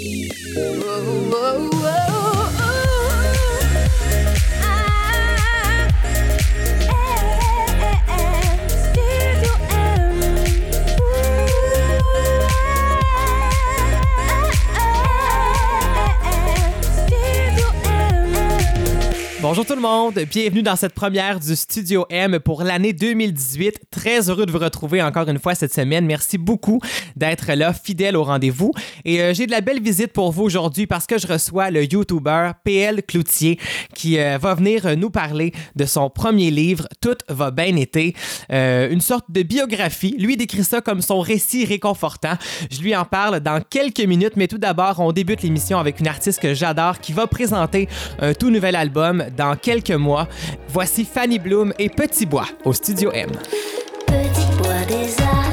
Oh. Tout le monde, bienvenue dans cette première du Studio M pour l'année 2018. Très heureux de vous retrouver encore une fois cette semaine. Merci beaucoup d'être là, fidèle au rendez-vous. Et euh, j'ai de la belle visite pour vous aujourd'hui parce que je reçois le YouTuber PL Cloutier qui euh, va venir nous parler de son premier livre, Tout va bien été. Euh, une sorte de biographie. Lui décrit ça comme son récit réconfortant. Je lui en parle dans quelques minutes, mais tout d'abord, on débute l'émission avec une artiste que j'adore qui va présenter un tout nouvel album dans quelques mois. Voici Fanny Bloom et Petit Bois au Studio M. Petit bois des alentours,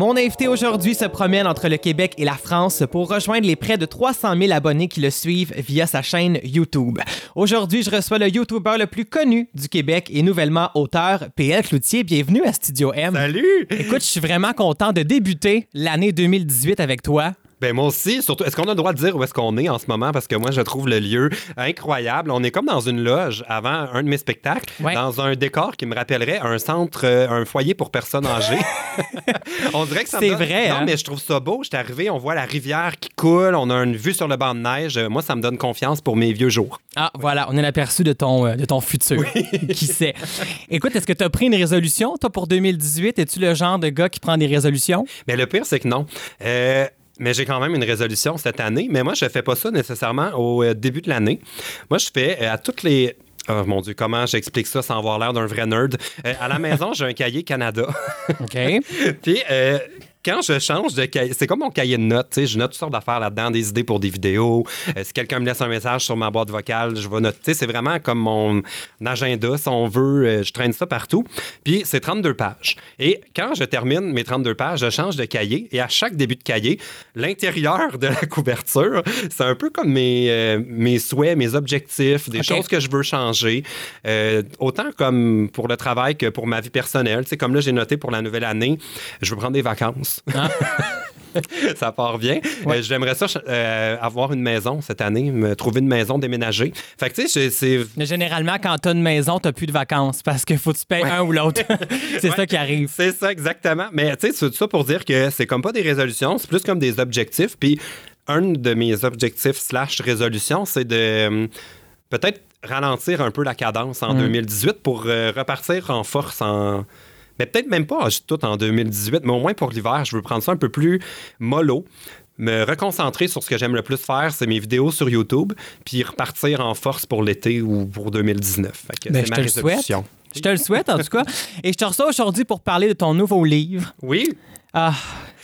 Mon invité aujourd'hui se promène entre le Québec et la France pour rejoindre les près de 300 000 abonnés qui le suivent via sa chaîne YouTube. Aujourd'hui, je reçois le YouTuber le plus connu du Québec et nouvellement auteur, PL Cloutier. Bienvenue à Studio M. Salut! Écoute, je suis vraiment content de débuter l'année 2018 avec toi. Ben moi aussi, surtout, est-ce qu'on a le droit de dire où est-ce qu'on est en ce moment? Parce que moi, je trouve le lieu incroyable. On est comme dans une loge avant un de mes spectacles, Ouais. dans un décor qui me rappellerait un centre, euh, un foyer pour personnes âgées. on dirait que ça me C'est vrai, Non, hein? mais je trouve ça beau. Je suis arrivé, on voit la rivière qui coule, on a une vue sur le banc de neige. Moi, ça me donne confiance pour mes vieux jours. Ah, voilà, on est l'aperçu de ton, euh, de ton futur. Qui sait? Écoute, est-ce que tu as pris une résolution, toi, pour 2018? Es-tu le genre de gars qui prend des résolutions? Mais le pire, c'est que non. Euh, mais j'ai quand même une résolution cette année. Mais moi, je fais pas ça nécessairement au euh, début de l'année. Moi, je fais euh, à toutes les. Oh mon Dieu, comment j'explique ça sans avoir l'air d'un vrai nerd? Euh, à la maison, j'ai un cahier Canada. OK. Puis, quand je change de cahier, c'est comme mon cahier de notes. tu sais, Je note toutes sortes d'affaires là-dedans, des idées pour des vidéos. Euh, si quelqu'un me laisse un message sur ma boîte vocale, je vais noter. Tu sais, C'est vraiment comme mon agenda, si on veut. euh, Je traîne ça partout. Puis c'est 32 pages. Et quand je termine mes 32 pages, je change de cahier. Et à chaque début de cahier, l'intérieur de la couverture, c'est un peu comme mes, euh, mes souhaits, mes objectifs, des choses que je veux changer. Autant comme pour le travail que pour ma vie personnelle. Tu sais, comme là, j'ai noté pour la nouvelle année, je veux prendre des vacances. ça part bien. Ouais. Euh, J'aimerais ça euh, avoir une maison cette année, me trouver une maison, déménager. Fait que tu sais, c'est- Mais généralement, quand t'as une maison, t'as plus de vacances parce qu'il faut que tu payes un ou l'autre. c'est ça qui arrive. C'est ça, exactement. Mais tu sais, c'est ça pour dire que c'est comme pas des résolutions, c'est plus comme des objectifs. Puis un de mes objectifs slash résolutions, c'est de hum, peut-être ralentir un peu la cadence en 2018 pour euh, repartir en force en... Mais peut-être même pas tout en 2018, mais au moins pour l'hiver, je veux prendre ça un peu plus mollo. Me reconcentrer sur ce que j'aime le plus faire, c'est mes vidéos sur YouTube, puis repartir en force pour l'été ou pour 2019. Fait que Ben, c'est je ma te le souhaite. résolution. Je te le souhaite, en tout cas. Et je te reçois aujourd'hui pour parler de ton nouveau livre. Oui, Ah,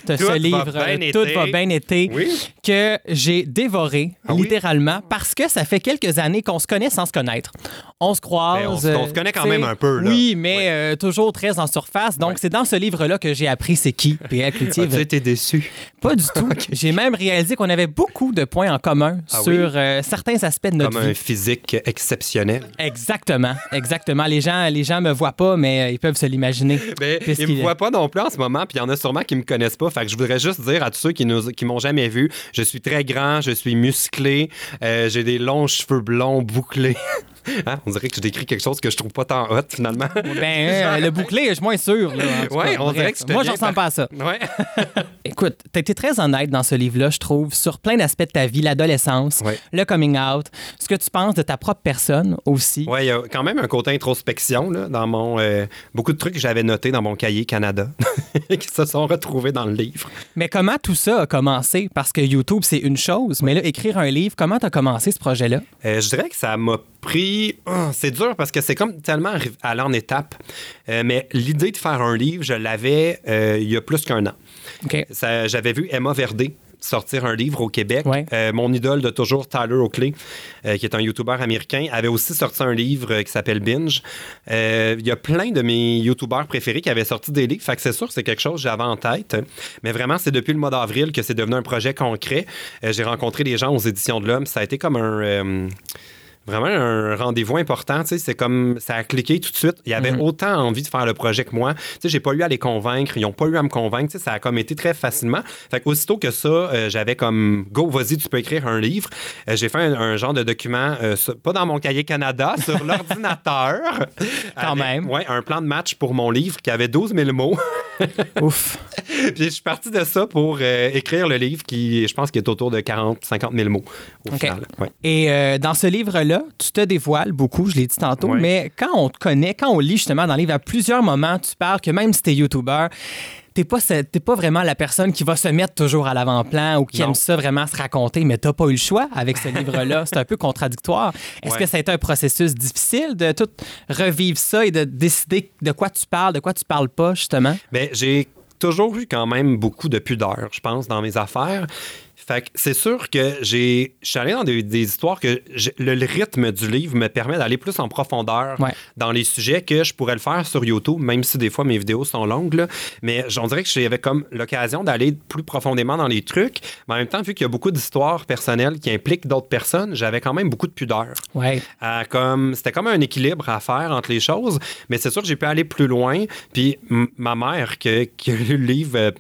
Tout ce livre, euh, Tout été. va bien été, Oui. que j'ai dévoré, Ah oui? littéralement, parce que ça fait quelques années qu'on se connaît sans se connaître. On se croise. Ben, on se- on se connaît quand tu même un peu, là. Oui, mais euh, toujours très en surface. Donc, Ouais. c'est dans ce livre-là que j'ai appris c'est qui, P.L. Cloutier. As-tu été déçu? Pas du tout. J'ai même réalisé qu'on avait beaucoup de points en commun Ah sur oui? euh, certains aspects de notre Comme vie. un physique exceptionnel. Exactement, exactement. Les gens, les gens me voient pas, mais euh, ils peuvent se l'imaginer. Mais Puisqu'il ils me voient pas non plus en ce moment, puis il y en a sûrement qui me connaissent pas. Fait que je voudrais juste dire à tous ceux qui nous qui m'ont jamais vu, je suis très grand, je suis musclé, euh, j'ai des longs cheveux blonds bouclés. Hein? On dirait que je décris quelque chose que je trouve pas tant hot finalement. Ben, euh, le bouclé, je suis moins sûr. Là, Ouais, cas. on Bref, dirait que tu Moi, viens j'en sens par- pas à ça. Ouais. Écoute, t'as été très honnête dans ce livre-là, je trouve, sur plein d'aspects de ta vie, l'adolescence, Ouais. le coming out, ce que tu penses de ta propre personne aussi. Ouais, il y a quand même un côté introspection là, dans mon euh, beaucoup de trucs que j'avais notés dans mon cahier Canada qui se sont retrouvés dans le livre. Mais comment tout ça a commencé? Parce que YouTube, c'est une chose, mais là, écrire un livre, comment t'as commencé ce projet-là? Euh, je dirais que ça m'a Ah, c'est dur parce que c'est comme tellement aller en étapes. Euh, mais l'idée de faire un livre, je l'avais euh, il y a plus qu'un an. Ça- J'avais vu Emma Verdé sortir un livre au Québec. Ouais. Euh, mon idole de toujours, Tyler Oakley, euh, qui est un YouTuber américain, avait aussi sorti un livre euh, qui s'appelle Binge. Il y a plein de mes YouTubers préférés qui avaient sorti des livres. Fait que c'est sûr que c'est quelque chose que j'avais en tête. Mais vraiment, c'est depuis le mois d'avril que c'est devenu un projet concret. J'ai rencontré des gens aux Éditions de l'Homme. Ça a été comme un... Vraiment un rendez-vous important, tu sais, c'est comme ça a cliqué tout de suite. Il y avait autant envie de faire le projet que moi. Tu sais, j'ai pas eu à les convaincre, ils ont pas eu à me convaincre, tu sais, ça a comme été très facilement. Fait qu'aussitôt que ça, euh, j'avais comme go, vas-y, tu peux écrire un livre. Euh, j'ai fait un, un genre de document, euh, sur- pas dans mon cahier Canada, sur l'ordinateur. Quand Avec, même. Ouais, un plan de match pour mon livre qui avait 12 000 mots. Ouf. Puis je suis parti de ça pour euh, écrire le livre qui, je pense, qui est autour de 40, 50 000 mots au final. Ouais. Et euh, dans ce livre-là, tu te dévoiles beaucoup, je l'ai dit tantôt, Ouais. mais quand on te connaît, quand on lit justement dans le livre, à plusieurs moments, tu parles que même si t'es YouTuber, t'es pas, t'es pas vraiment la personne qui va se mettre toujours à l'avant-plan ou qui Non. aime ça vraiment se raconter, mais t'as pas eu le choix avec ce livre-là. C'est un peu contradictoire. Est-ce Ouais. que ça a été un processus difficile de tout revivre ça et de décider de quoi tu parles, de quoi tu parles pas, justement? Ben, j'ai toujours eu quand même beaucoup de pudeur, je pense, dans mes affaires. Fait que c'est sûr que j'ai. Je suis allé dans des, des histoires que le, le rythme du livre me permet d'aller plus en profondeur Ouais. dans les sujets que je pourrais le faire sur YouTube, même si des fois mes vidéos sont longues. là. Mais j'en dirais que j'avais comme l'occasion d'aller plus profondément dans les trucs. Mais en même temps, vu qu'il y a beaucoup d'histoires personnelles qui impliquent d'autres personnes, j'avais quand même beaucoup de pudeur. Ouais. à comme c'était comme un équilibre à faire entre les choses mais c'est sûr que j'ai pu aller plus loin puis ma mère que- qui a lu le livre euh,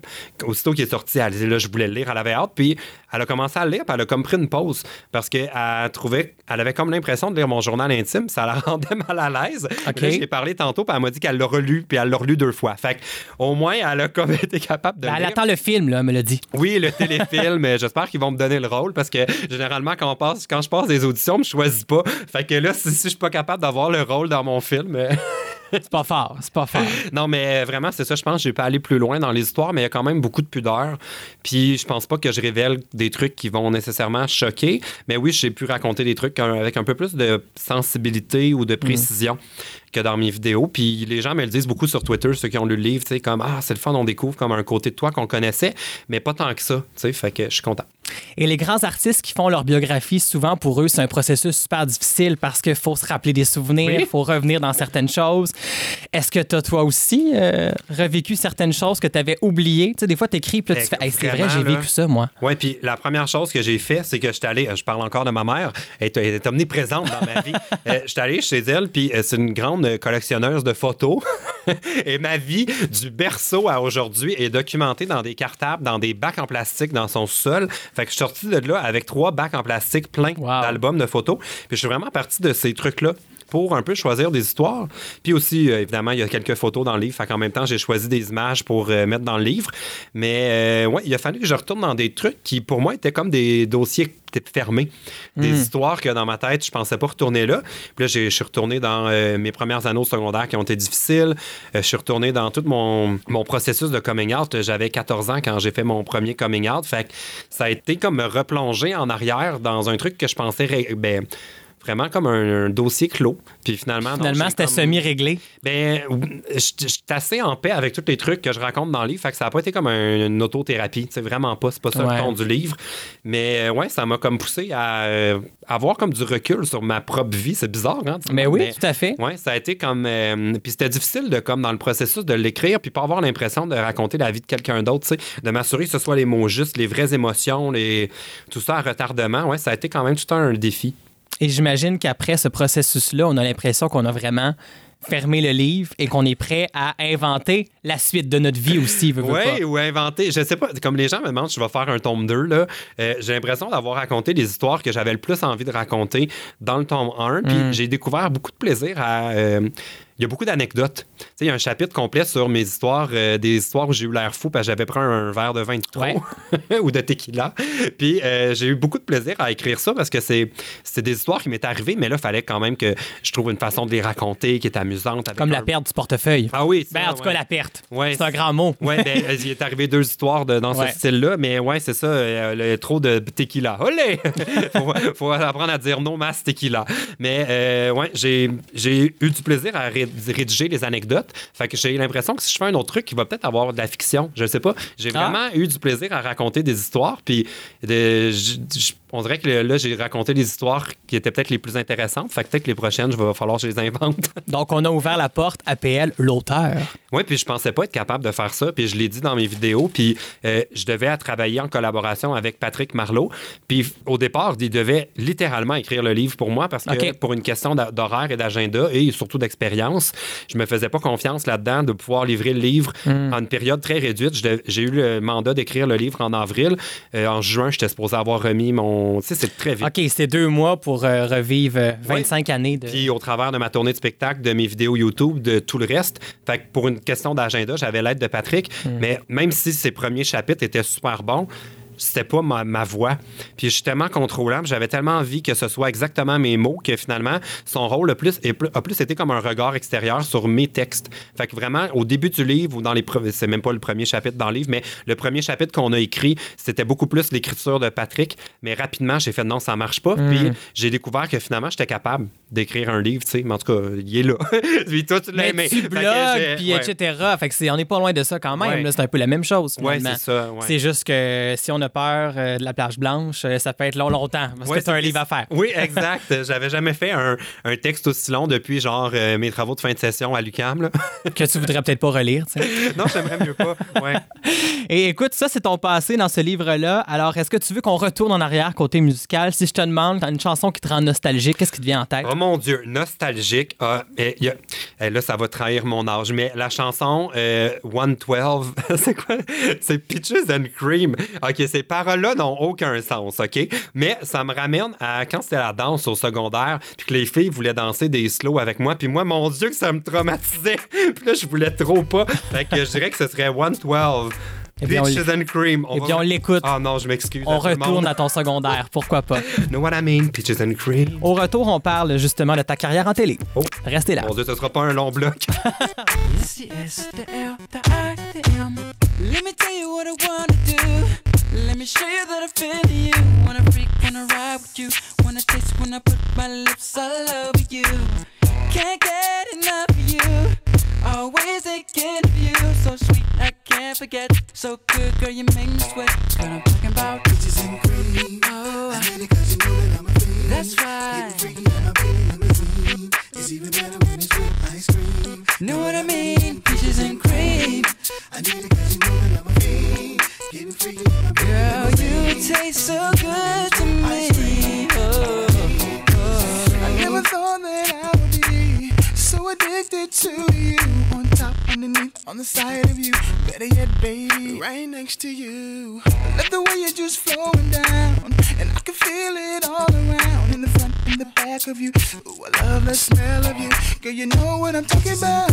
aussitôt qu'il est sorti elle disait là je voulais le lire elle avait hâte puis elle a commencé à lire puis elle a comme pris une pause parce qu'elle trouvait elle avait comme l'impression de lire mon journal intime ça la rendait mal à l'aise OK. Puis là, j'ai parlé tantôt puis elle m'a dit qu'elle l'a relu puis elle l'a relu deux fois fait que, au moins elle a comme été capable de Ben, elle lire attend le film, là, elle me l'a dit. oui, le téléfilm, mais j'espère qu'ils vont me donner le rôle parce que généralement, quand, on passe, quand je passe des auditions, je ne choisis pas. Fait que là, si, si je suis pas capable d'avoir le rôle dans mon film, euh, C'est pas fort, c'est pas fort. Non, mais vraiment, c'est ça. Je pense que je vais pas aller plus loin dans les histoires, mais il y a quand même beaucoup de pudeur. Puis je pense pas que je révèle des trucs qui vont nécessairement choquer. Mais oui, j'ai pu raconter des trucs avec un peu plus de sensibilité ou de précision que dans mes vidéos. Puis les gens me le disent beaucoup sur Twitter, ceux qui ont lu le livre, tu sais, comme Ah, c'est le fun, on découvre comme un côté de toi qu'on connaissait, mais pas tant que ça. Tu sais, fait que je suis content. Et les grands artistes qui font leur biographie, souvent pour eux, c'est un processus super difficile parce qu'il faut se rappeler des souvenirs, il Oui. faut revenir dans certaines choses. Est-ce que tu as toi aussi euh, revécu certaines choses que tu avais oubliées? Tu sais, des fois, tu écris, puis là, tu fais, Hey, c'est vrai, j'ai vécu ça, moi. Ouais, puis la première chose que j'ai fait, c'est que j'étais allé, je parle encore de ma mère, elle est, elle est omniprésente dans ma vie. Euh, j'étais allé chez elle, puis euh, c'est une grande collectionneuse de photos. Et ma vie, du berceau à aujourd'hui, est documentée dans des cartables, dans des bacs en plastique dans son sol. Fait que je suis sorti de là avec trois bacs en plastique pleins Wow. d'albums de photos. Puis je suis vraiment parti de ces trucs-là pour un peu choisir des histoires. Puis aussi, euh, évidemment, il y a quelques photos dans le livre. Fait qu'en même temps, j'ai choisi des images pour euh, mettre dans le livre. Mais euh, ouais, il a fallu que je retourne dans des trucs qui, pour moi, étaient comme des dossiers fermés. Des histoires que dans ma tête, je pensais pas retourner là. Puis là, je suis retourné dans euh, mes premières années au secondaire qui ont été difficiles. Euh, je suis retourné dans tout mon, mon processus de coming out. J'avais 14 ans quand j'ai fait mon premier coming out. Fait que ça a été comme me replonger en arrière dans un truc que je pensais ben, vraiment comme un, un dossier clos. Puis finalement, Finalement, c'était comme- semi-réglé. ben, suis assez en paix avec tous les trucs que je raconte dans le livre. Fait que ça n'a pas été comme un- une autothérapie. C'est vraiment pas. C'est pas ça Ouais. le ton du livre. Mais euh, ouais, ça m'a comme poussé à euh, avoir comme du recul sur ma propre vie. C'est bizarre, hein? Mais oui, tout à fait. Ouais, ça a été comme. euh, puis c'était difficile de, comme dans le processus de l'écrire, puis pas avoir l'impression de raconter la vie de quelqu'un d'autre, de m'assurer que ce soit les mots justes, les vraies émotions, les, tout ça à retardement. Ouais, ça a été quand même tout un défi. Et j'imagine qu'après ce processus-là, on a l'impression qu'on a vraiment fermé le livre et qu'on est prêt à inventer la suite de notre vie aussi. Oui, ou inventer. Je sais pas, comme les gens me demandent je vais faire un tome 2, là, euh, j'ai l'impression d'avoir raconté des histoires que j'avais le plus envie de raconter dans le tome 1. Puis Mm. j'ai découvert beaucoup de plaisir à. euh, il y a beaucoup d'anecdotes. Tu sais, il y a un chapitre complet sur mes histoires, euh, des histoires où j'ai eu l'air fou parce que j'avais pris un, verre de vin de trop Ouais. ou de tequila. Puis euh, j'ai eu beaucoup de plaisir à écrire ça parce que c'est des histoires qui m'étaient arrivées, mais là, il fallait quand même que je trouve une façon de les raconter qui est amusante. avec Comme la perte du portefeuille. Ah oui, Ben, ça, en tout ouais. cas, la perte. Ouais, c'est un grand mot. Ouais, ben, il est arrivé deux histoires de- dans ce style-là, mais ouais, c'est ça, euh, le, trop de tequila. Olé! faut, faut apprendre à dire non masse tequila. Mais euh, ouais, j'ai eu du plaisir à ré- rédiger les anecdotes. Fait que j'ai l'impression que si je fais un autre truc, il va peut-être avoir de la fiction. Je sais pas. J'ai Ah. vraiment eu du plaisir à raconter des histoires. Puis de- j- j- on dirait que là, j'ai raconté des histoires qui étaient peut-être les plus intéressantes. Fait que peut-être que les prochaines, il va falloir que je les invente. Donc, on a ouvert la porte à PL, l'auteur. Oui, puis je pensais pas être capable de faire ça, puis je l'ai dit dans mes vidéos, puis euh, je devais travailler en collaboration avec Patrick Marleau, puis au départ, il devait littéralement écrire le livre pour moi parce que pour une question d'horaire et d'agenda et surtout d'expérience, je me faisais pas confiance là-dedans de pouvoir livrer le livre Hmm. en une période très réduite. Je J'ai eu le mandat d'écrire le livre en avril. Euh, en juin, j'étais supposé avoir remis mon... Tu sais, c'est très vite. OK, c'est deux mois pour euh, revivre euh, 25 années de. Puis au travers de ma tournée de spectacle, de mes vidéos YouTube, de tout le reste. Fait que pour une question d'agenda, j'avais l'aide de Patrick. Mais même si ses premiers chapitres étaient super bons, c'était pas ma, ma voix. Puis je suis tellement contrôlant, puis j'avais tellement envie que ce soit exactement mes mots que finalement, son rôle le plus, a plus été comme un regard extérieur sur mes textes. Fait que vraiment, au début du livre, ou dans les... C'est même pas le premier chapitre dans le livre, mais le premier chapitre qu'on a écrit, c'était beaucoup plus l'écriture de Patrick. Mais rapidement, j'ai fait non, ça marche pas. Puis j'ai découvert que finalement, j'étais capable d'écrire un livre, tu sais. Mais en tout cas, il est là. puis toi, tu l'as aimé. blogues, puis ouais. etc. Fait que on n'est pas loin de ça quand même. Ouais. C'est un peu la même chose. Ouais, c'est ça. C'est juste que si on a peur euh, de la plage blanche, euh, ça peut être long, longtemps. Parce Ouais, que c'est un c'est- livre à faire. Oui, exact. J'avais jamais fait un, un texte aussi long depuis genre euh, mes travaux de fin de session à l'UCAM. là. que tu voudrais peut-être pas relire. tu sais. non, j'aimerais mieux pas. Ouais. Et écoute, ça, c'est ton passé dans ce livre-là. Alors, est-ce que tu veux qu'on retourne en arrière côté musical? Si je te demande, t'as une chanson qui te rend nostalgique, qu'est-ce qui te vient en tête? Oh mon Dieu, nostalgique. Ah, eh, y a- eh, là, ça va trahir mon âge. Mais la chanson euh, 112, c'est quoi? C'est Peaches and Cream. OK, ces paroles-là n'ont aucun sens, OK? Mais ça me ramène à quand c'était la danse au secondaire, puis que les filles voulaient danser des slow avec moi. Puis moi, mon Dieu, que ça me traumatisait. puis là, je voulais trop pas. Fait que je dirais que ce serait 112. Eh bien, on Peaches and cream. Eh va- bien, on l'écoute. Ah non, je m'excuse. On retourne à ton secondaire, pourquoi pas. Know what I mean? Peaches and cream. Au retour, on parle justement de ta carrière en télé. Oh. Restez là. Mon Dieu, ce sera pas un long bloc. Let me tell you what I wanna do. Let me show you that I feel you. Wanna freak, wanna ride with you. Wanna taste when I put my lips all over you. Can't get enough of you. Always thinking of you. So sweet, I can't forget. So good, girl, you make me sweat. Girl, I'm talking about peaches and cream. Oh, I mean it cause you know that I'm a fiend. that's right. Getting freaky, I'm a fiend, I'm a fiend. It's even better when it's with ice cream. Know what I mean? Peaches and cream. Girl, you taste so good to me. Oh, oh, oh. I never thought that I would be so addicted to you. On top, underneath, on the side of you. Better yet, baby, right next to you. I love the way you're just flowing down. And I can feel it all around. In the front, in the back of you. Ooh, I love the smell of you. Girl, you know what I'm talking about.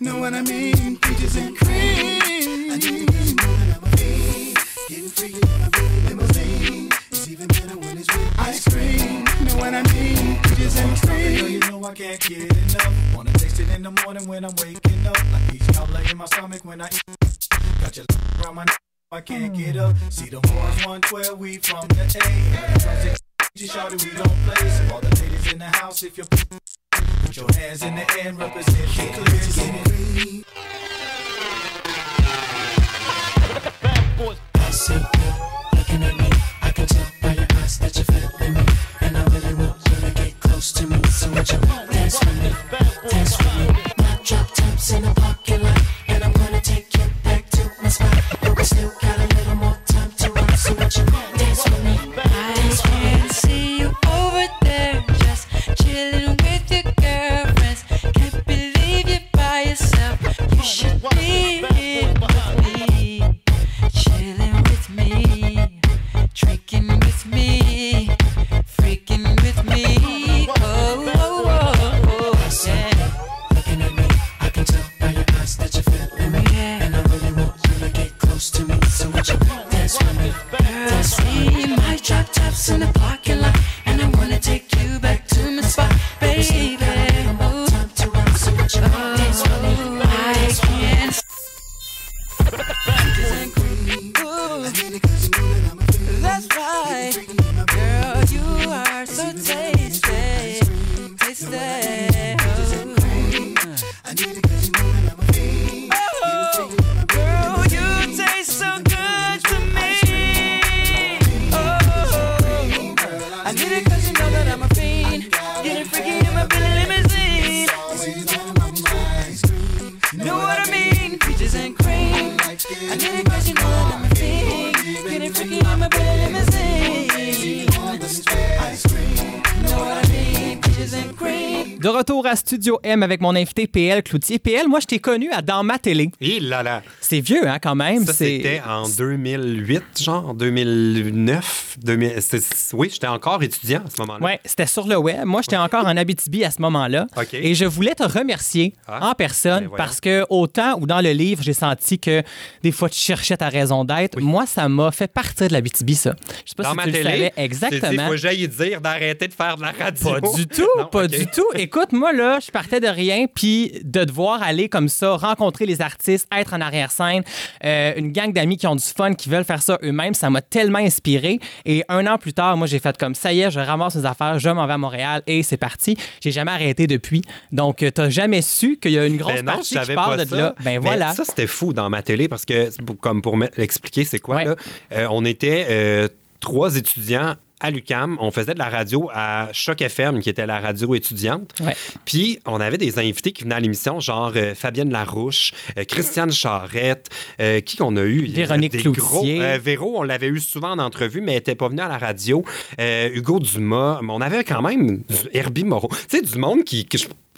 Know what I mean? Peaches and cream. I need this more than I breathe. Getting freaky in my veins. It's even better when it's with Ice cream. Know what I mean? Peaches and cream. Girl, you know I can't get enough. Wanna taste it in the morning when I'm waking up. Like peach cobbler in my stomach when I eat. Got your around my neck, I can't get up. See the boys 112, we from the A. Just shawty, we don't play. So all the ladies in the house, if you're put your hands in the air represent the clear. I see you looking at me. I can tell by your eyes that you're feeling me. And I really want you to get close to me. So would you dance with me? De retour à Studio M avec mon invité PL Cloutier. PL, moi, je t'ai connu à Dans ma télé. Et là là. C'est vieux, hein, quand même. Ça, c'était en 2008, genre 2009. 2000, c'était- oui, j'étais encore étudiant à ce moment-là. Ouais, c'était sur le web. Moi, j'étais encore en Abitibi à ce moment-là. OK. Et je voulais te remercier Ah, en personne ben parce que autant ou dans le livre, j'ai senti que des fois tu cherchais ta raison d'être. Moi, ça m'a fait partir de l'Abitibi, ça. Je sais pas Dans si ma tu le télé, savais Il exactement. faut que j'aille dire d'arrêter de faire de la radio. Pas du tout, Non, pas du tout. Écoute, moi, là, je partais de rien, puis de devoir aller comme ça, rencontrer les artistes, être en arrière-scène, euh, une gang d'amis qui ont du fun, qui veulent faire ça eux-mêmes, ça m'a tellement inspiré. Et un an plus tard, moi, j'ai fait comme ça y est, je ramasse mes affaires, je m'en vais à Montréal et c'est parti. J'ai jamais arrêté depuis. Donc, euh, t'as jamais su qu'il y a une grosse Ben non, je partie qui part de ça. là. Ben Mais voilà. Ça, c'était fou dans ma télé parce que, comme pour l'expliquer, c'est quoi, Ouais. là? Euh, on était euh, trois étudiants à l'UCAM. On faisait de la radio à Choc FM, qui était la radio étudiante. Ouais. Puis, on avait des invités qui venaient à l'émission, genre euh, Fabienne Larouche, euh, Christiane Charrette, euh, qui qu'on a eu? Véronique des Cloutier. gros- Véro, on l'avait eu souvent en entrevue, mais elle n'était pas venue à la radio. Hugo Dumas, mais on avait quand même du Herbie Moreau. Tu sais, du monde qui...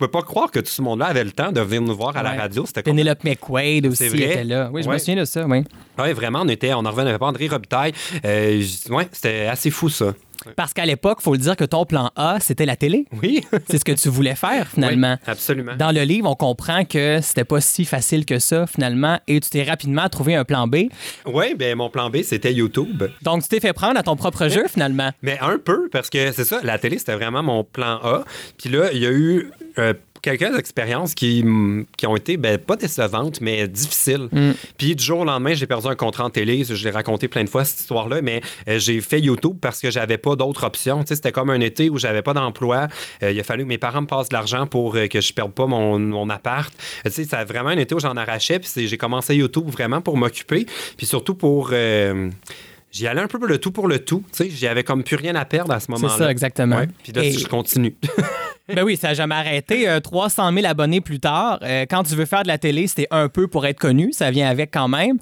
peux pas croire que tout ce monde-là avait le temps de venir nous voir à la radio. C'était Penelope McQuaid aussi était là. Oui, je me souviens de ça, oui. Oui, vraiment, on était, on en revenait pas. André Robitaille. Euh, ouais, c'était assez fou, ça. Parce qu'à l'époque, faut le dire que ton plan A, c'était la télé. Oui. C'est ce que tu voulais faire, finalement. Oui, absolument. Dans le livre, on comprend que c'était pas si facile que ça, finalement, et tu t'es rapidement trouvé un plan B. Oui, ben mon plan B, c'était YouTube. Donc, tu t'es fait prendre à ton propre jeu, finalement. Mais un peu, parce que c'est ça, la télé, c'était vraiment mon plan A. Puis là, il y a eu euh, quelques expériences qui, qui ont été, ben, pas décevantes, mais difficiles. Puis du jour au lendemain, j'ai perdu un contrat en télé. Je l'ai raconté plein de fois, cette histoire-là, mais euh, j'ai fait YouTube parce que j'avais pas d'autre option. Tu sais, C'était comme un été où j'avais pas d'emploi. Euh, il a fallu que mes parents me passent de l'argent pour euh, que je perde pas mon, mon appart. Tu sais, c'est vraiment un été où j'en arrachais. Puis c'est- j'ai commencé YouTube vraiment pour m'occuper. Puis surtout pour... J'y allais un peu pour le tout pour le tout. Tu sais, j'y avais comme plus rien à perdre à ce moment-là. ça, exactement. Puis là, Et- je continue. Ben oui, ça n'a jamais arrêté. Euh, 300 000 abonnés plus tard, euh, quand tu veux faire de la télé, c'était un peu pour être connu. Ça vient avec quand même.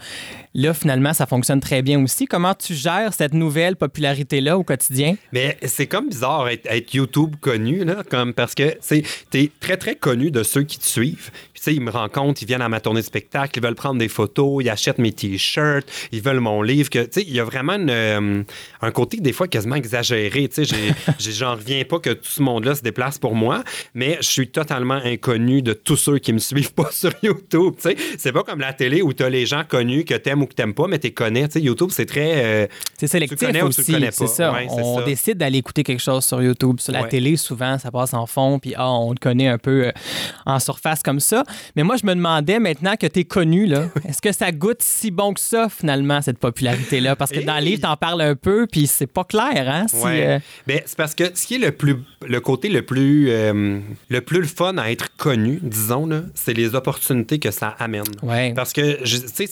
Là, finalement, ça fonctionne très bien aussi. Comment tu gères cette nouvelle popularité-là au quotidien? Mais c'est comme bizarre être, YouTube connu, là, comme parce que tu es très, très connu de ceux qui te suivent. Puis, ils me rencontrent, ils viennent à ma tournée de spectacle, ils veulent prendre des photos, ils achètent mes t-shirts, ils veulent mon livre. que, il y a vraiment une, euh, un côté, des fois, quasiment exagéré. J'en reviens pas que tout ce monde-là se déplace pour moi, mais je suis totalement inconnu de tous ceux qui me suivent pas sur YouTube. Tu c'est pas comme la télé où tu as les gens connus que t'aimes ou que t'aimes pas, mais t'es connais. Tu sais, YouTube, c'est très. euh, C'est sélectif connais ou tu aussi. connais C'est pas. ça. Ouais, c'est on ça. décide d'aller écouter quelque chose sur YouTube. Sur la Ouais. télé, souvent, ça passe en fond, puis ah, on le connaît un peu euh, en surface comme ça. Mais moi, je me demandais maintenant que tu es connu, là, est-ce que ça goûte si bon que ça, finalement, cette popularité-là? Parce que dans le livre, t'en parles un peu, puis c'est pas clair, hein? si, Ouais. euh, Ben, c'est parce que ce qui est le plus le côté le plus euh, le plus le fun à être connu, disons là, c'est les opportunités que ça amène. Ouais. Parce que tu sais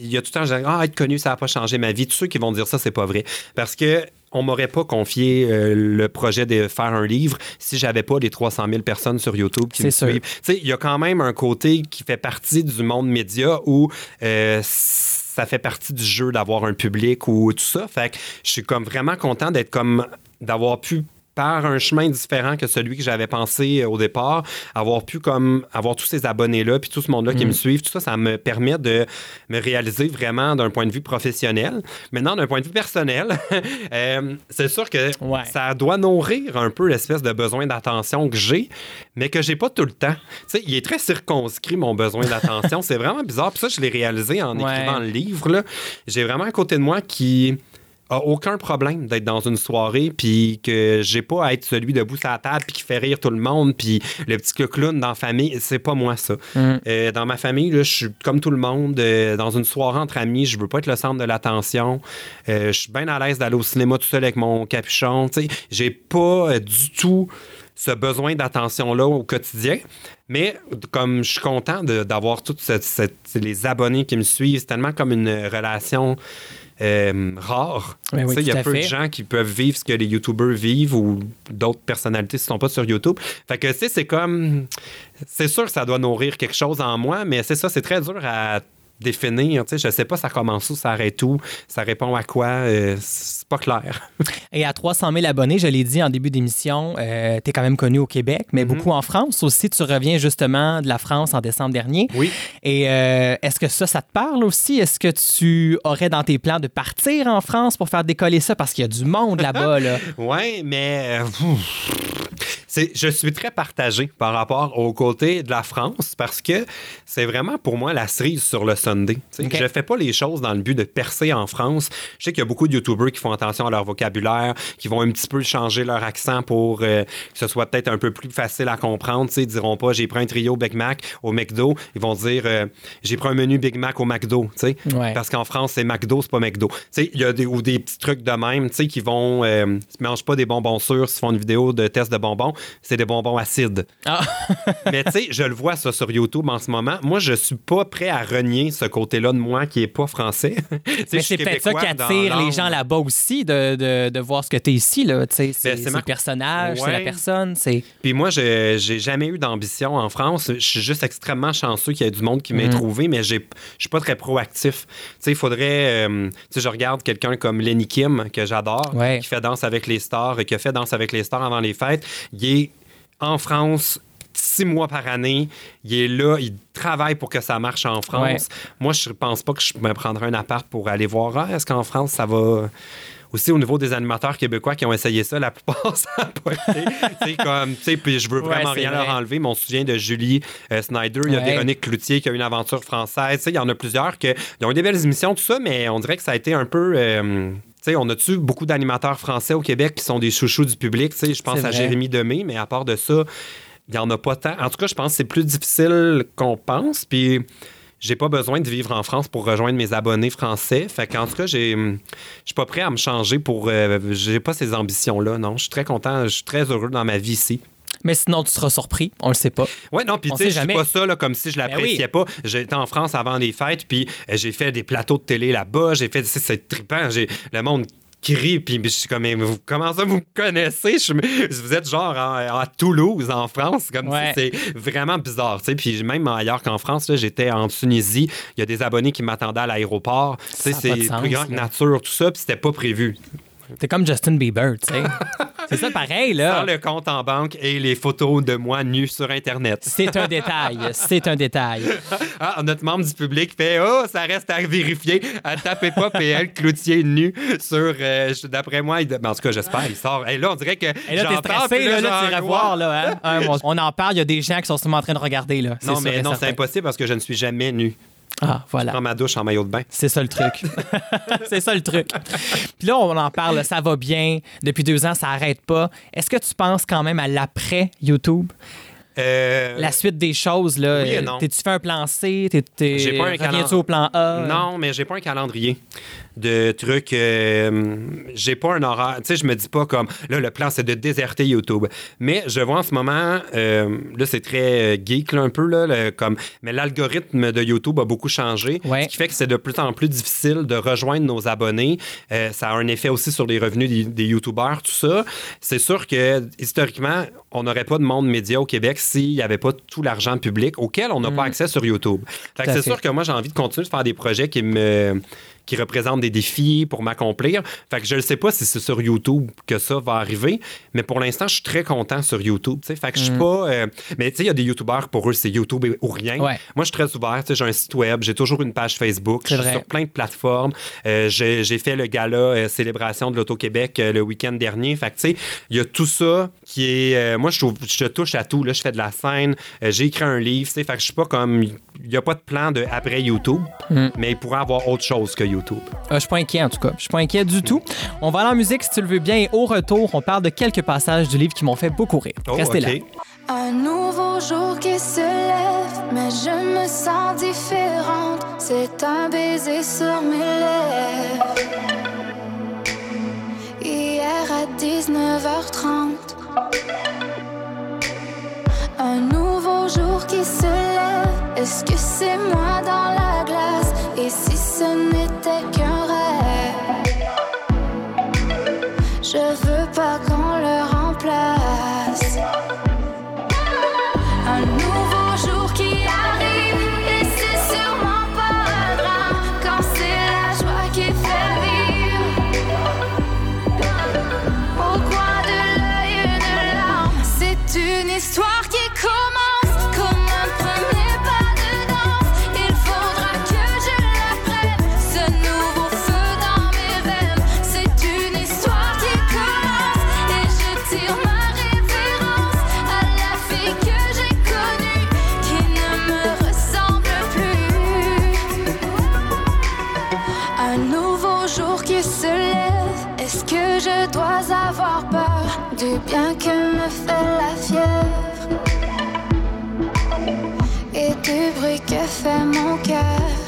il y a tout le temps je dis, ah être connu ça n'a pas changé ma vie. Tous ceux qui vont dire ça c'est pas vrai parce que on m'aurait pas confié euh, le projet de faire un livre si j'avais pas les 300 000 personnes sur YouTube qui me sûr. suivent. Tu sais, il y a quand même un côté qui fait partie du monde média où euh, ça fait partie du jeu d'avoir un public ou tout ça. Fait que je suis comme vraiment content d'être comme d'avoir pu par un chemin différent que celui que j'avais pensé euh, au départ, avoir pu comme avoir tous ces abonnés-là, puis tout ce monde-là qui me suivent, tout ça, ça me permet de me réaliser vraiment d'un point de vue professionnel. Maintenant, d'un point de vue personnel, euh, c'est sûr que Ouais. ça doit nourrir un peu l'espèce de besoin d'attention que j'ai, mais que j'ai pas tout le temps. Tu sais, il est très circonscrit, mon besoin d'attention. c'est vraiment bizarre. Puis ça, je l'ai réalisé en Ouais. écrivant le livre. J'ai vraiment à côté de moi qui a aucun problème d'être dans une soirée puis que j'ai pas à être celui debout sur la table puis qui fait rire tout le monde puis le petit clown dans la famille c'est pas moi ça. Euh, dans ma famille là, je suis comme tout le monde euh, dans une soirée entre amis je veux pas être le centre de l'attention. Euh, je suis bien à l'aise d'aller au cinéma tout seul avec mon capuchon tu sais. J'ai pas du tout ce besoin d'attention-là au quotidien. Mais comme je suis content d'avoir tous les abonnés qui me suivent, c'est tellement comme une relation euh, rare. Oui, sais, Il y a peu fait. de gens qui peuvent vivre ce que les YouTubers vivent ou d'autres personnalités qui ne sont pas sur YouTube. Fait que, c'est comme... C'est sûr que ça doit nourrir quelque chose en moi, mais c'est ça, c'est très dur à définir. Tu sais, je sais pas ça commence où, ça arrête où, ça répond à quoi. euh, c'est pas clair. Et à 300 000 abonnés, je l'ai dit en début d'émission, tu es quand même connu au Québec, mais beaucoup en France aussi. Tu reviens justement de la France en décembre dernier. Oui. Et euh, est-ce que ça, ça te parle aussi? Est-ce que tu aurais dans tes plans de partir en France pour faire décoller ça? Parce qu'il y a du monde là-bas. Là. Oui, mais euh, c'est, je suis très partagé par rapport au côté de la France parce que c'est vraiment pour moi la cerise sur le Sunday. Tu sais, Ok. Je fais pas les choses dans le but de percer en France. Je sais qu'il y a beaucoup de YouTubers qui font attention à leur vocabulaire, qui vont un petit peu changer leur accent pour euh, que ce soit peut-être un peu plus facile à comprendre. Ils diront pas j'ai pris un trio Big Mac au McDo. Ils vont dire euh, j'ai pris un menu Big Mac au McDo. Ouais. Parce qu'en France, c'est McDo, c'est pas McDo. Il y a des, ou des petits trucs de même qui vont. Euh, ils mangent pas des bonbons sûrs, ils font une vidéo de test de bonbons, c'est des bonbons acides. Ah. Mais tu sais, je le vois ça sur YouTube en ce moment. Moi, je suis pas prêt à renier ce côté-là de moi qui est pas français. Mais c'est peut-être ça qui attire les gens là-bas aussi, de, de, de voir ce que tu es ici. Là. C'est Ben, c'est c'est ma- le personnage, c'est la personne. C'est... Puis moi, je j'ai jamais eu d'ambition en France. Je suis juste extrêmement chanceux qu'il y ait du monde qui m'ait Mhm. trouvé, mais je suis pas très proactif. Tu sais, il faudrait... euh, tu sais, je regarde quelqu'un comme Lenny Kim, que j'adore, Ouais. qui fait Danse avec les stars, et qui a fait Danse avec les stars avant les fêtes. Il est en France six mois par année. Il est là, il travaille pour que ça marche en France. Moi, je pense pas que je me prendrais un appart pour aller voir, Ah, est-ce qu'en France, ça va? Aussi au niveau des animateurs québécois qui ont essayé ça, la plupart ça a pas été. Tu sais, comme, tu sais, puis je veux vraiment rien vrai. leur enlever, mais on se souvient de Julie euh, Snyder, il y a Ouais. Véronique Cloutier qui a eu une aventure française, tu sais, il y en a plusieurs qui ont eu des belles émissions, tout ça, mais on dirait que ça a été un peu. euh, tu sais, on a-tu beaucoup d'animateurs français au Québec qui sont des chouchous du public? Je pense à. Jérémy Demé, mais à part de ça, il n'y en a pas tant. En tout cas, je pense que c'est plus difficile qu'on pense. Puis, j'ai pas besoin de vivre en France pour rejoindre mes abonnés français. Fait qu'en tout cas, j'ai, je suis pas prêt à me changer pour. euh, j'ai pas ces ambitions-là, non. Je suis très content, je suis très heureux dans ma vie ici. Mais sinon, tu seras surpris. On le sait pas. Ouais, non, puis tu sais, je jamais. pas ça là, comme si je l'appréciais pas. J'étais en France avant les fêtes, puis euh, j'ai fait des plateaux de télé là-bas. J'ai fait, c'est- c'est trippant. J'ai, le monde crie, puis je suis comme, mais vous, comment ça vous me connaissez? Je vous êtes genre en- à Toulouse, en France, comme Ouais. si c'est vraiment bizarre. tu sais. Puis même ailleurs qu'en France, là, j'étais en Tunisie, il y a des abonnés qui m'attendaient à l'aéroport. Tu sais, c'est plus grand que là. nature, tout ça, puis c'était pas prévu. T'es comme Justin Bieber, tu sais. c'est ça pareil, là. Sans le compte en banque et les photos de moi nu sur Internet. C'est un détail. C'est un détail. Ah, notre membre du public fait Oh, ça reste à vérifier. Ah, tapez pas PL Cloutier nu sur. euh, D'après moi, il- ben, en tout cas, j'espère, il sort. Et là, on dirait que. Et là, t'es stressé, là, là, tu irais j'angoisse. voir, là. Hein? On en parle, il y a des gens qui sont sûrement en train de regarder, là. Non, mais non, c'est impossible parce que je ne suis jamais nu. Ah, Je voilà. prends ma douche en maillot de bain. C'est ça le truc. c'est ça le truc. Puis là, on en parle, ça va bien. Depuis deux ans, ça arrête pas. Est-ce que tu penses quand même à l'après YouTube? Euh, La suite des choses, là. oui et euh, non. T'es-tu fait un plan C? T'es, t'es- J'ai pas un reviens-tu au plan A? Non, mais j'ai pas un calendrier de trucs. euh, j'ai pas un horaire. Tu sais, je me dis pas comme là, le plan, c'est de déserter YouTube. Mais je vois en ce moment, euh, là, c'est très euh, geek, là, un peu, là, le- comme, mais l'algorithme de YouTube a beaucoup changé. Ouais. Ce qui fait que c'est de plus en plus difficile de rejoindre nos abonnés. Euh, ça a un effet aussi sur les revenus des, des YouTubeurs, tout ça. C'est sûr que, historiquement, on n'aurait pas de monde média au Québec s'il n'y avait pas tout l'argent public auquel on n'a pas accès sur YouTube. Mm. C'est sûr que moi, j'ai envie de continuer de faire des projets qui me qui représentent des défis pour m'accomplir. Fait que je ne sais pas si c'est sur YouTube que ça va arriver, mais pour l'instant, je suis très content sur YouTube. Fait que je suis pas... euh, mais tu sais, il y a des YouTubeurs, pour eux, c'est YouTube ou rien. Mm. Ouais. Moi, je suis très ouvert. J'ai un site web, j'ai toujours une page Facebook. Je suis sur plein de plateformes. Euh, j'ai fait le gala euh, Célébration de l'Auto-Québec le week-end dernier. Fait que, tu sais, il y a tout ça qui est... euh, moi, je, trouve, je touche à tout. Là, je fais de la scène. euh, j'ai écrit un livre. tu sais. Fait que je suis pas comme... Il n'y a pas de plan de après YouTube, Mm. mais il pourrait avoir autre chose que YouTube. Euh, je suis pas inquiet, en tout cas. Je suis pas inquiet du tout. On va aller en musique, si tu le veux bien. Et au retour, on parle de quelques passages du livre qui m'ont fait beaucoup rire. Oh, Restez OK. là. Un nouveau jour qui se lève, mais je me sens différente. C'est un baiser sur mes lèvres. Hier à 19h30. Un nouveau jour qui se lève. Est-ce que c'est moi dans la glace? Et si ce n'était qu'un rêve? Je veux Un nouveau jour qui se lève. Est-ce que je dois avoir peur du bien que me fait la fièvre? Et du bruit que fait mon cœur?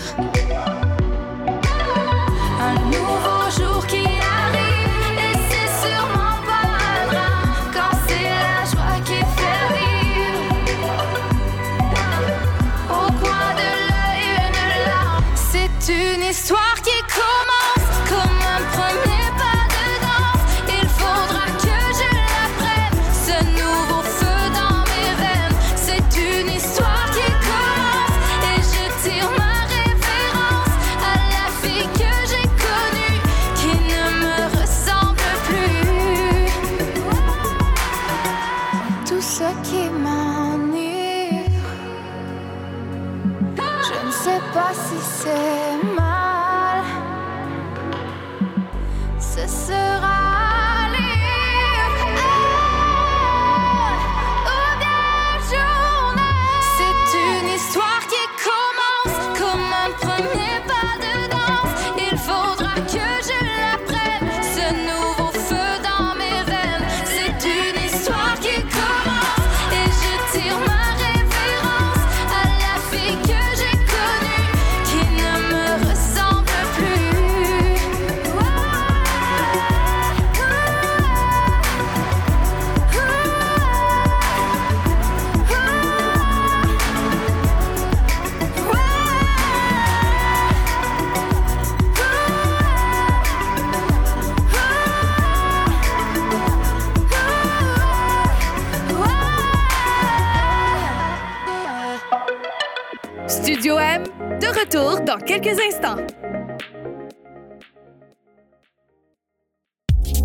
Retour dans quelques instants.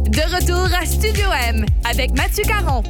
De retour à Studio M avec Mathieu Caron.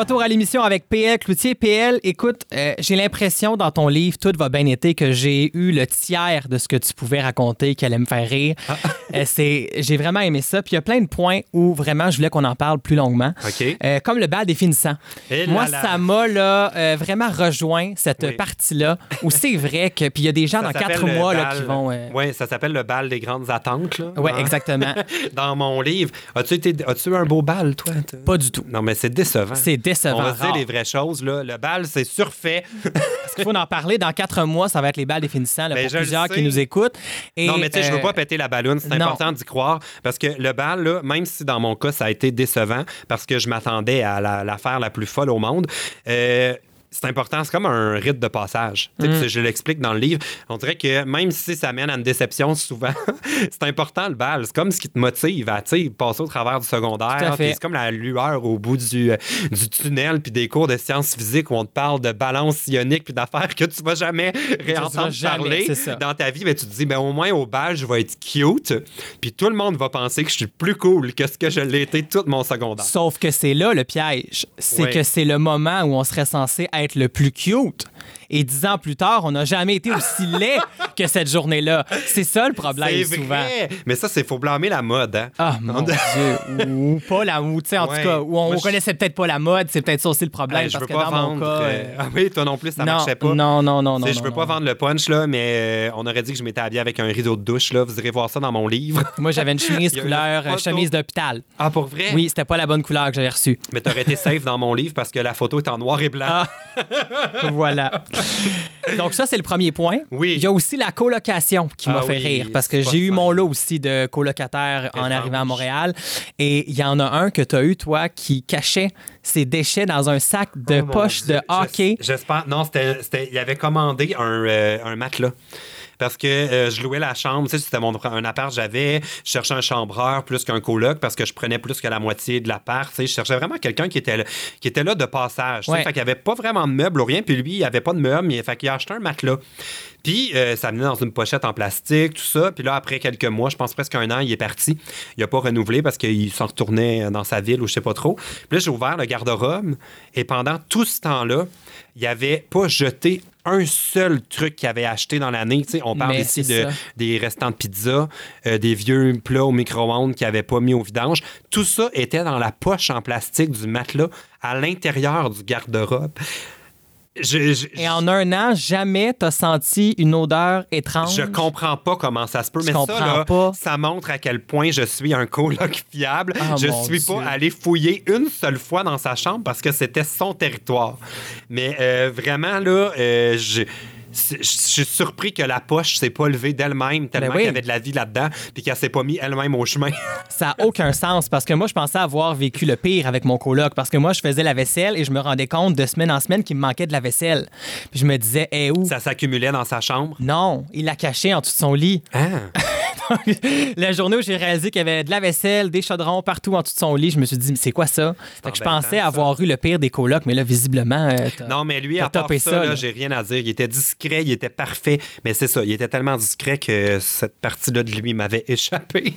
Retour à l'émission avec PL Cloutier. PL, écoute, euh, j'ai l'impression dans ton livre Tout va bien été que j'ai eu le tiers de ce que tu pouvais raconter qui allait me faire rire. Euh, c'est, j'ai vraiment aimé ça. Puis il y a plein de points où vraiment je voulais qu'on en parle plus longuement. OK. Euh, comme le bal définissant. Et là Moi, là. ça m'a là, vraiment rejoint cette Oui. partie-là où c'est vrai que. Puis il y a des gens Ça dans quatre mois là, qui vont. Ouais, ça s'appelle le bal des grandes attentes. Ouais, Hein? exactement. Dans mon livre. As-tu été, as-tu eu un beau bal, toi? Pas du tout. Non, mais c'est décevant. C'est décevant. On va se dire les vraies choses. Là. Le bal, c'est surfait. Parce qu'il faut en parler. Dans quatre mois, ça va être les balles définissants là, Ben, pour plusieurs qui nous écoutent. Et, non, mais tu sais, je veux euh, pas péter la balloune. C'est important d'y croire. Parce que le bal, là, même si dans mon cas, ça a été décevant, parce que je m'attendais à la- l'affaire la, plus folle au monde, euh, c'est important, c'est comme un rite de passage. Mm. Je l'explique dans le livre. On dirait que même si ça mène à une déception souvent, c'est important le bal. C'est comme ce qui te motive à passer au travers du secondaire. C'est comme la lueur au bout du, euh, du tunnel, puis des cours de sciences physiques où on te parle de balance ionique, puis d'affaires que tu vas jamais réentendre jamais, parler dans ta vie. Mais tu te dis, ben, au moins au bal, je vais être cute. Puis tout le monde va penser que je suis plus cool que ce que je l'ai été tout mon secondaire. Sauf que c'est là le piège. C'est Ouais. que c'est le moment où on serait censé être le plus cute. Et dix ans plus tard, on n'a jamais été aussi laid que cette journée-là. C'est ça le problème, souvent. vrai. Mais ça, c'est faut blâmer la mode. Hein? Ah, mon Dieu. Ou pas la... Sais, en Ouais. tout cas, où on Moi, connaissait peut-être pas la mode. C'est peut-être ça aussi le problème. Je parce veux que pas dans mon vendre. cas... euh, euh, Ah oui, toi non plus, ça non, marchait pas. non, non, non, non. Je veux pas vendre le punch, là, mais euh, on aurait dit que je m'étais habillé avec un rideau de douche. Là. Vous irez voir ça dans mon livre. Moi, j'avais une chemise une couleur photo. chemise d'hôpital. Ah, pour vrai? Oui, c'était pas la bonne couleur que j'avais reçue. Mais t'aurais été safe dans mon livre parce que la photo est en noir et blanc. Ah. voilà. Donc ça, c'est le premier point. Oui. Il y a aussi la colocation qui m'a Ah fait oui, rire parce que j'ai eu mon lot aussi de colocataires en arrivant à Montréal. Et il y en a un que tu as eu, toi, qui cachait ses déchets dans un sac de Oh poche Dieu. de hockey. J'es- J'espère. Non, c'était, c'était- il avait commandé un, euh, un matelas. Parce que euh, je louais la chambre, tu sais, c'était mon un appart, j'avais, je cherchais un chambreur plus qu'un coloc parce que je prenais plus que la moitié de l'appart, tu sais, je cherchais vraiment quelqu'un qui était là, qui était là de passage, tu sais, Ouais. fait qu'il n'y avait pas vraiment de meubles ou rien, puis lui, il avait pas de meubles, mais fait qu'il a acheté un matelas. Puis euh, ça venait dans une pochette en plastique, tout ça, puis là après quelques mois, je pense presque un an, il est parti. Il a pas renouvelé parce qu'il s'en retournait dans sa ville ou je sais pas trop. Puis là, j'ai ouvert le garde-robe et pendant tout ce temps-là, il avait pas jeté un seul truc qu'il avait acheté dans l'année. On parle Mais ici de, des restants de pizza, euh, des vieux plats au micro-ondes qu'il n'avait pas mis au vidange. Tout ça était dans la poche en plastique du matelas à l'intérieur du garde-robe. Je, je- Et en un an, jamais t'as senti une odeur étrange? je comprends pas comment ça se peut, Je mais ça, là, pas. ça montre à quel point je suis un coloc fiable. Ah, je suis Dieu. pas allé fouiller une seule fois dans sa chambre parce que c'était son territoire. Mais euh, vraiment, là, euh, je. Je suis surpris que la poche s'est pas levée d'elle-même tellement Ben oui. qu'il y avait de la vie là-dedans puis qu'elle s'est pas mis elle-même au chemin. Ça n'a aucun sens parce que moi, je pensais avoir vécu le pire avec mon coloc parce que moi, je faisais la vaisselle et je me rendais compte de semaine en semaine qu'il me manquait de la vaisselle. Puis je me disais, eh où? ça s'accumulait dans sa chambre? Non, il l'a caché en dessous de son lit. Ah. la journée où j'ai réalisé qu'il y avait de la vaisselle, des chaudrons partout en dessous de son lit, je me suis dit, mais c'est quoi ça? Fait que je pensais ça. avoir eu le pire des colocs, mais là, visiblement. euh, Non, mais lui, à part ça, ça, là, j'ai rien à dire. Il était discret, il était parfait. Mais c'est ça, il était tellement discret que cette partie-là de lui m'avait échappé.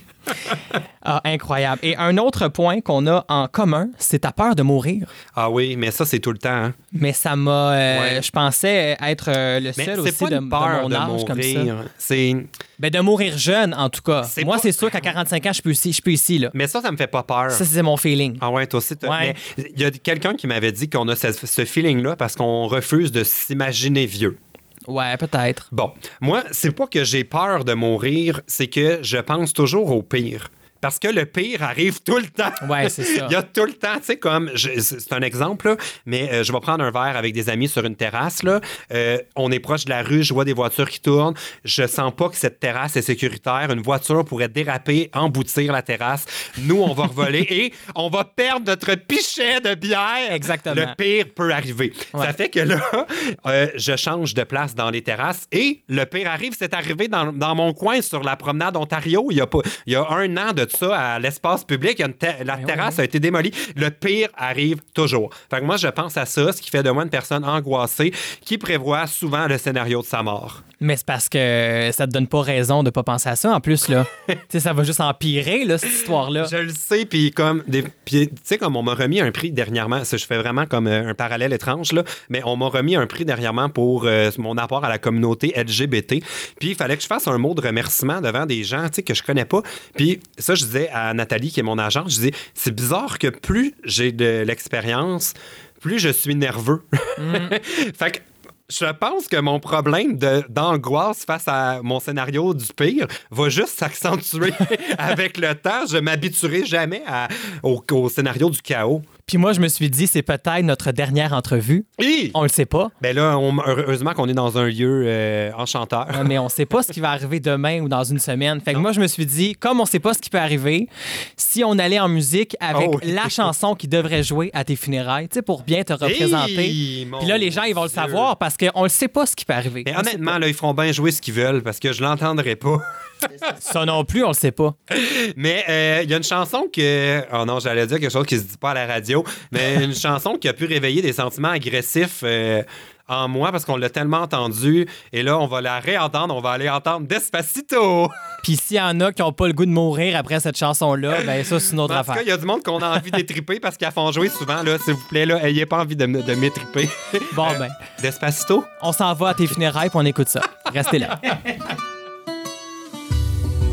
Ah, incroyable. Et un autre point qu'on a en commun, c'est ta peur de mourir. Ah oui, mais ça, c'est tout le temps. hein. Mais ça m'a. euh, Ouais. Je pensais être euh, le Mais seul c'est aussi pas de, une de peur mon de, âge comme ça. mourir. C'est... Ben, de mourir jeune, en tout cas. Moi, pas- c'est sûr qu'à 45 ans, je peux ici, je peux ici là. Mais ça, ça me fait pas peur. Ça, c'est mon feeling. Ah ouais, toi aussi. Ouais. Il y a quelqu'un qui m'avait dit qu'on a ce, ce feeling-là parce qu'on refuse de s'imaginer vieux. Ouais, peut-être. Bon, moi, c'est pas que j'ai peur de mourir, c'est que je pense toujours au pire. Parce que le pire arrive tout le temps. Ouais, c'est ça. Il y a tout le temps, tu sais, comme, c'est un exemple, là, mais euh, je vais prendre un verre avec des amis sur une terrasse. Là. Euh, on est proche de la rue, je vois des voitures qui tournent. Je sens pas que cette terrasse est sécuritaire. Une voiture pourrait déraper, emboutir la terrasse. Nous, on va revoler et on va perdre notre pichet de bière. Exactement. Le pire peut arriver. Ouais. Ça fait que là, euh, je change de place dans les terrasses et le pire arrive. C'est arrivé dans, dans mon coin sur la promenade Ontario. Il y a, pas, il y a un an de ça à l'espace public. il y a une ter- la Ben terrasse oui. a été démolie. Le pire arrive toujours. Fait que moi, je pense à ça, ce qui fait de moi une personne angoissée qui prévoit souvent le scénario de sa mort. Mais c'est parce que ça te donne pas raison de pas penser à ça en plus, là. ça va juste empirer, là, cette histoire-là. Je le sais, puis comme des, puis, tu sais comme on m'a remis un prix dernièrement, ça, je fais vraiment comme euh, un parallèle étrange là, mais on m'a remis un prix dernièrement pour euh, mon apport à la communauté LGBT. Puis il fallait que je fasse un mot de remerciement devant des gens, tu sais que je connais pas. Puis ça je disais à Nathalie qui est mon agent, je disais c'est bizarre que plus j'ai de l'expérience, plus je suis nerveux. fait que je pense que mon problème de- d'angoisse face à mon scénario du pire va juste s'accentuer avec le temps. Je m'habituerai jamais à- au, au scénario du chaos. Puis moi, je me suis dit, c'est peut-être notre dernière entrevue. Hi! On le sait pas. Ben là, on- heureusement qu'on est dans un lieu euh, enchanteur. Ouais, mais on sait pas ce qui va arriver demain ou dans une semaine. Fait que moi, je me suis dit, comme on sait pas ce qui peut arriver, si on allait en musique avec Oh oui. la chanson qui devrait jouer à tes funérailles, tu sais, pour bien te représenter. Mon Puis là, les gens, ils vont le savoir parce qu'on ne sait pas ce qui peut arriver. Mais On sait honnêtement, là, ils feront bien jouer ce qu'ils veulent parce que je l'entendrai pas. Ça non plus, on le sait pas. Mais euh, il y a une chanson que. Oh non, j'allais dire quelque chose qui se dit pas à la radio. mais une chanson qui a pu réveiller des sentiments agressifs euh, en moi parce qu'on l'a tellement entendu. Et là, on va la réentendre. On va aller entendre Despacito. Puis s'il y en a qui n'ont pas le goût de mourir après cette chanson-là, ben ça, c'est une autre En tout cas, affaire. il y a du monde qu'on a envie d'étriper parce qu'ils la font jouer souvent. Là, s'il vous plaît, là, ayez pas envie de, me- de m'étriper. Bon, Euh, ben, Despacito? on s'en va à tes funérailles puis on écoute ça. Restez là.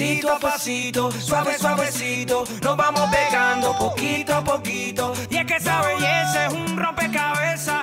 Pasito a pasito, suave, suavecito. Nos vamos pegando poquito a poquito. Y es que esa belleza es un rompecabezas.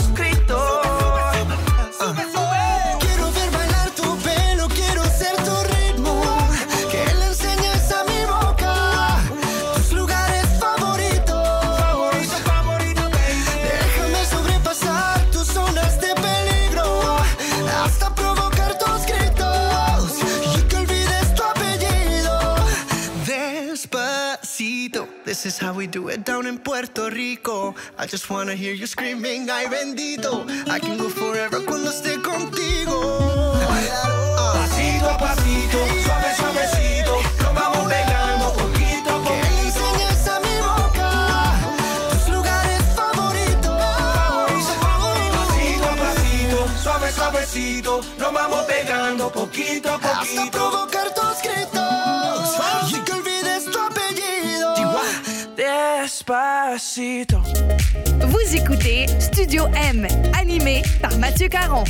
This is how we do it down in Puerto Rico. I just wanna hear you screaming, ay bendito. I can go forever cuando esté contigo. Pasito a pasito, suave, suavecito. Nos vamos pegando poquito a Que poquito. enseñes a mi boca tus lugares favoritos. Pasito a pasito, suave, suavecito. Nos vamos pegando poquito a Hasta poquito. provocar Vous écoutez Studio M, animé par Mathieu Caron.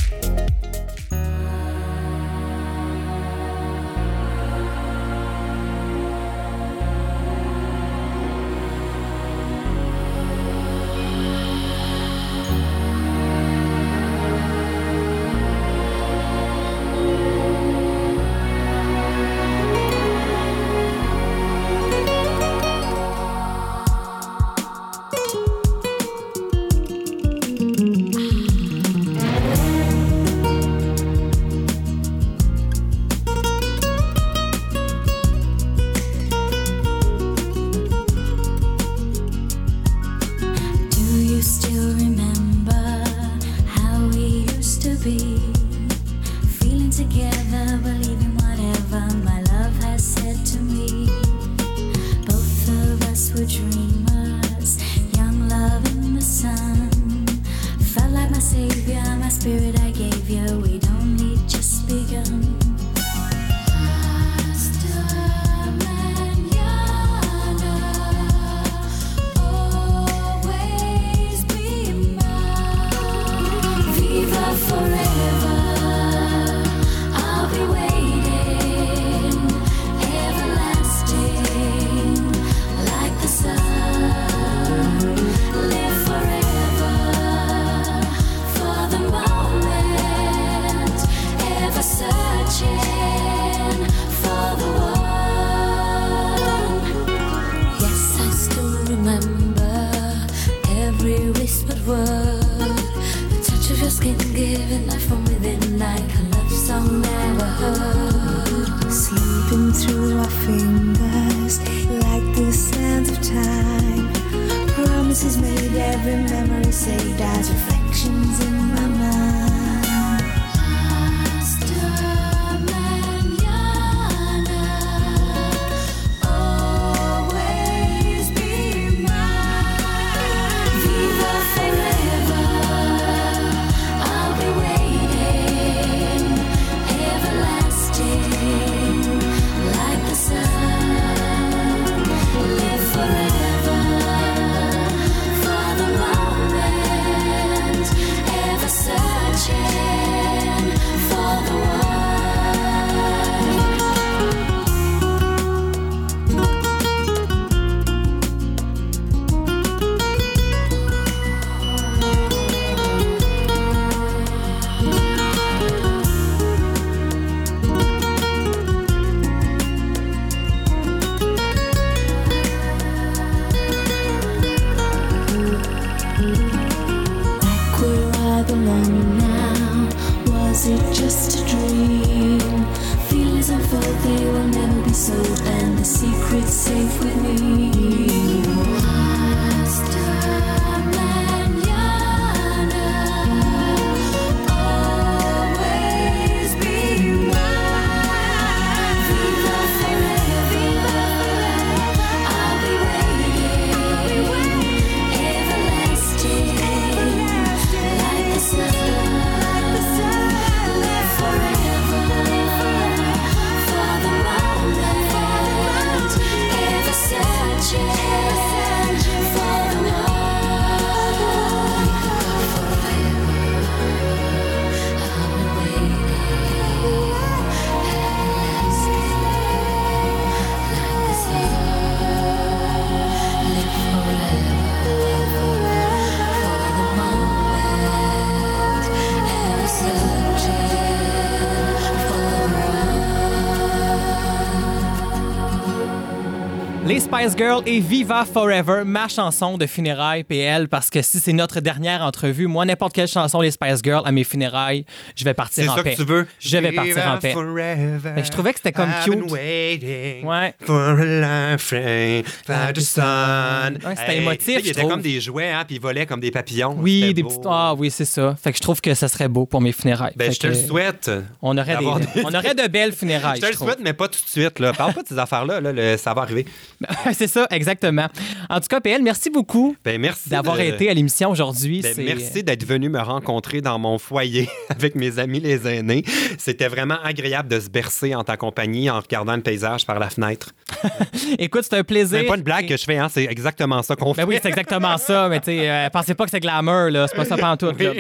Spice Girls et Viva Forever, ma chanson de funérailles PL, parce que si c'est notre dernière entrevue, moi, n'importe quelle chanson les Spice Girls à mes funérailles, je vais partir en ça paix. que tu veux? Je vais partir en paix. Forever, je trouvais que c'était comme I've cute. Ouais. For a by the sun. Ouais, c'était Hey, émotif, Il était comme des jouets, hein, puis il volait comme des papillons. Oui, des beau. petites. Ah oui, c'est ça. Fait que je trouve que ça serait beau pour mes funérailles. Ben, Fait je te le souhaite. On aurait, des- des- on aurait de belles funérailles. Je te le souhaite, mais pas tout de suite. Là. Parle pas de ces affaires-là. Là, le- ça va arriver. c'est ça, exactement. En tout cas, PL, merci beaucoup Ben, merci. d'avoir de- été à l'émission aujourd'hui. Ben, merci d'être venu me rencontrer dans mon foyer avec mes amis les aînés. C'était vraiment agréable de se bercer en ta compagnie en regardant le paysage par la fenêtre. Écoute, c'est un plaisir. C'est pas une blague que je fais, hein, c'est exactement ça qu'on fait. Ben oui, c'est exactement ça, mais tu sais, euh, pensez pas que c'est glamour, là. C'est pas ça pantoute, là.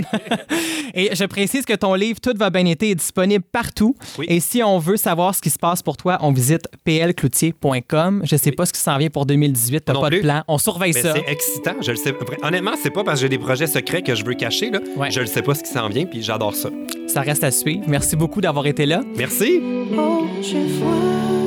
Et je précise que ton livre Tout va bien été est disponible partout. Oui. Et si on veut savoir ce qui se passe pour toi, on visite plcloutier.com. Je sais pas ce qui s'en vient pour 2018, t'as pas de plan. On surveille Mais ça. c'est excitant, je le sais. Honnêtement, c'est pas parce que j'ai des projets secrets que je veux cacher. Là. Ouais. Je le sais pas ce qui s'en vient, puis j'adore ça. Ça reste à suivre. Merci beaucoup d'avoir été là. Merci. Oh, je vois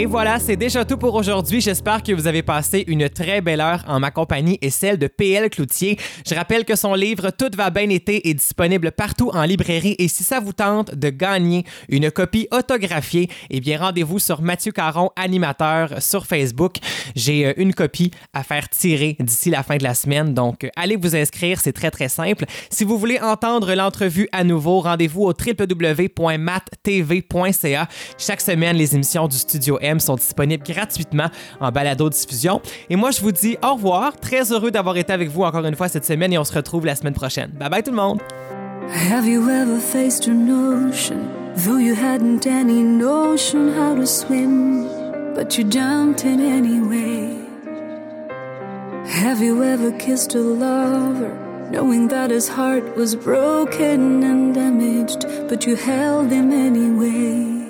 Et voilà, c'est déjà tout pour aujourd'hui. J'espère que vous avez passé une très belle heure en ma compagnie et celle de PL Cloutier. Je rappelle que son livre Tout va bien été est disponible partout en librairie et si ça vous tente de gagner une copie autographiée, eh bien rendez-vous sur Mathieu Caron, animateur sur Facebook. J'ai euh, une copie à faire tirer d'ici la fin de la semaine, donc euh, allez vous inscrire, c'est très très simple. Si vous voulez entendre l'entrevue à nouveau, rendez-vous au www.mattv.ca. Chaque semaine, les émissions du Studio M sont disponibles gratuitement en balado-diffusion. Et moi, je vous dis au revoir. Très heureux d'avoir été avec vous encore une fois cette semaine et on se retrouve la semaine prochaine. Bye bye tout le monde! Have you ever faced an ocean, though you hadn't any notion how to swim, but you jumped in anyway? Have you ever kissed a lover, knowing that his heart was broken and damaged, but you held him anyway?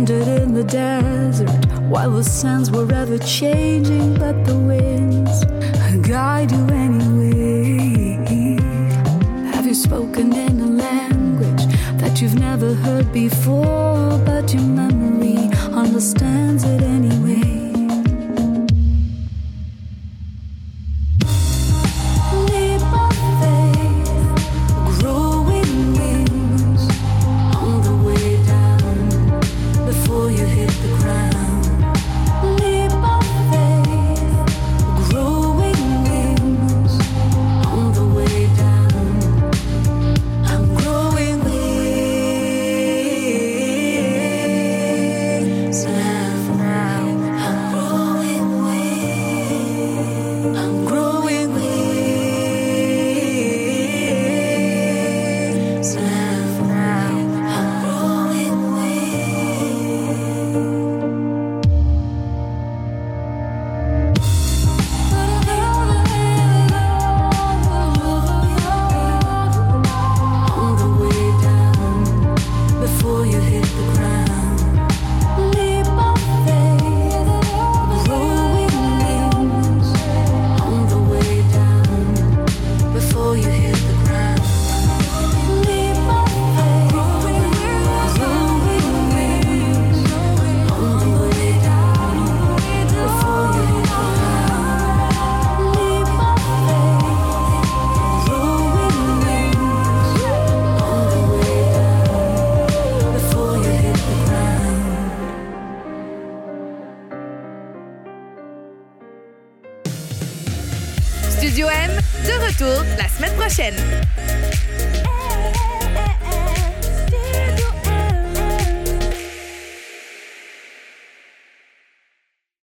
Wandered in the desert while the sands were ever changing, but the winds guide you anyway? Have you spoken in a language that you've never heard before, but your memory understands it anyway?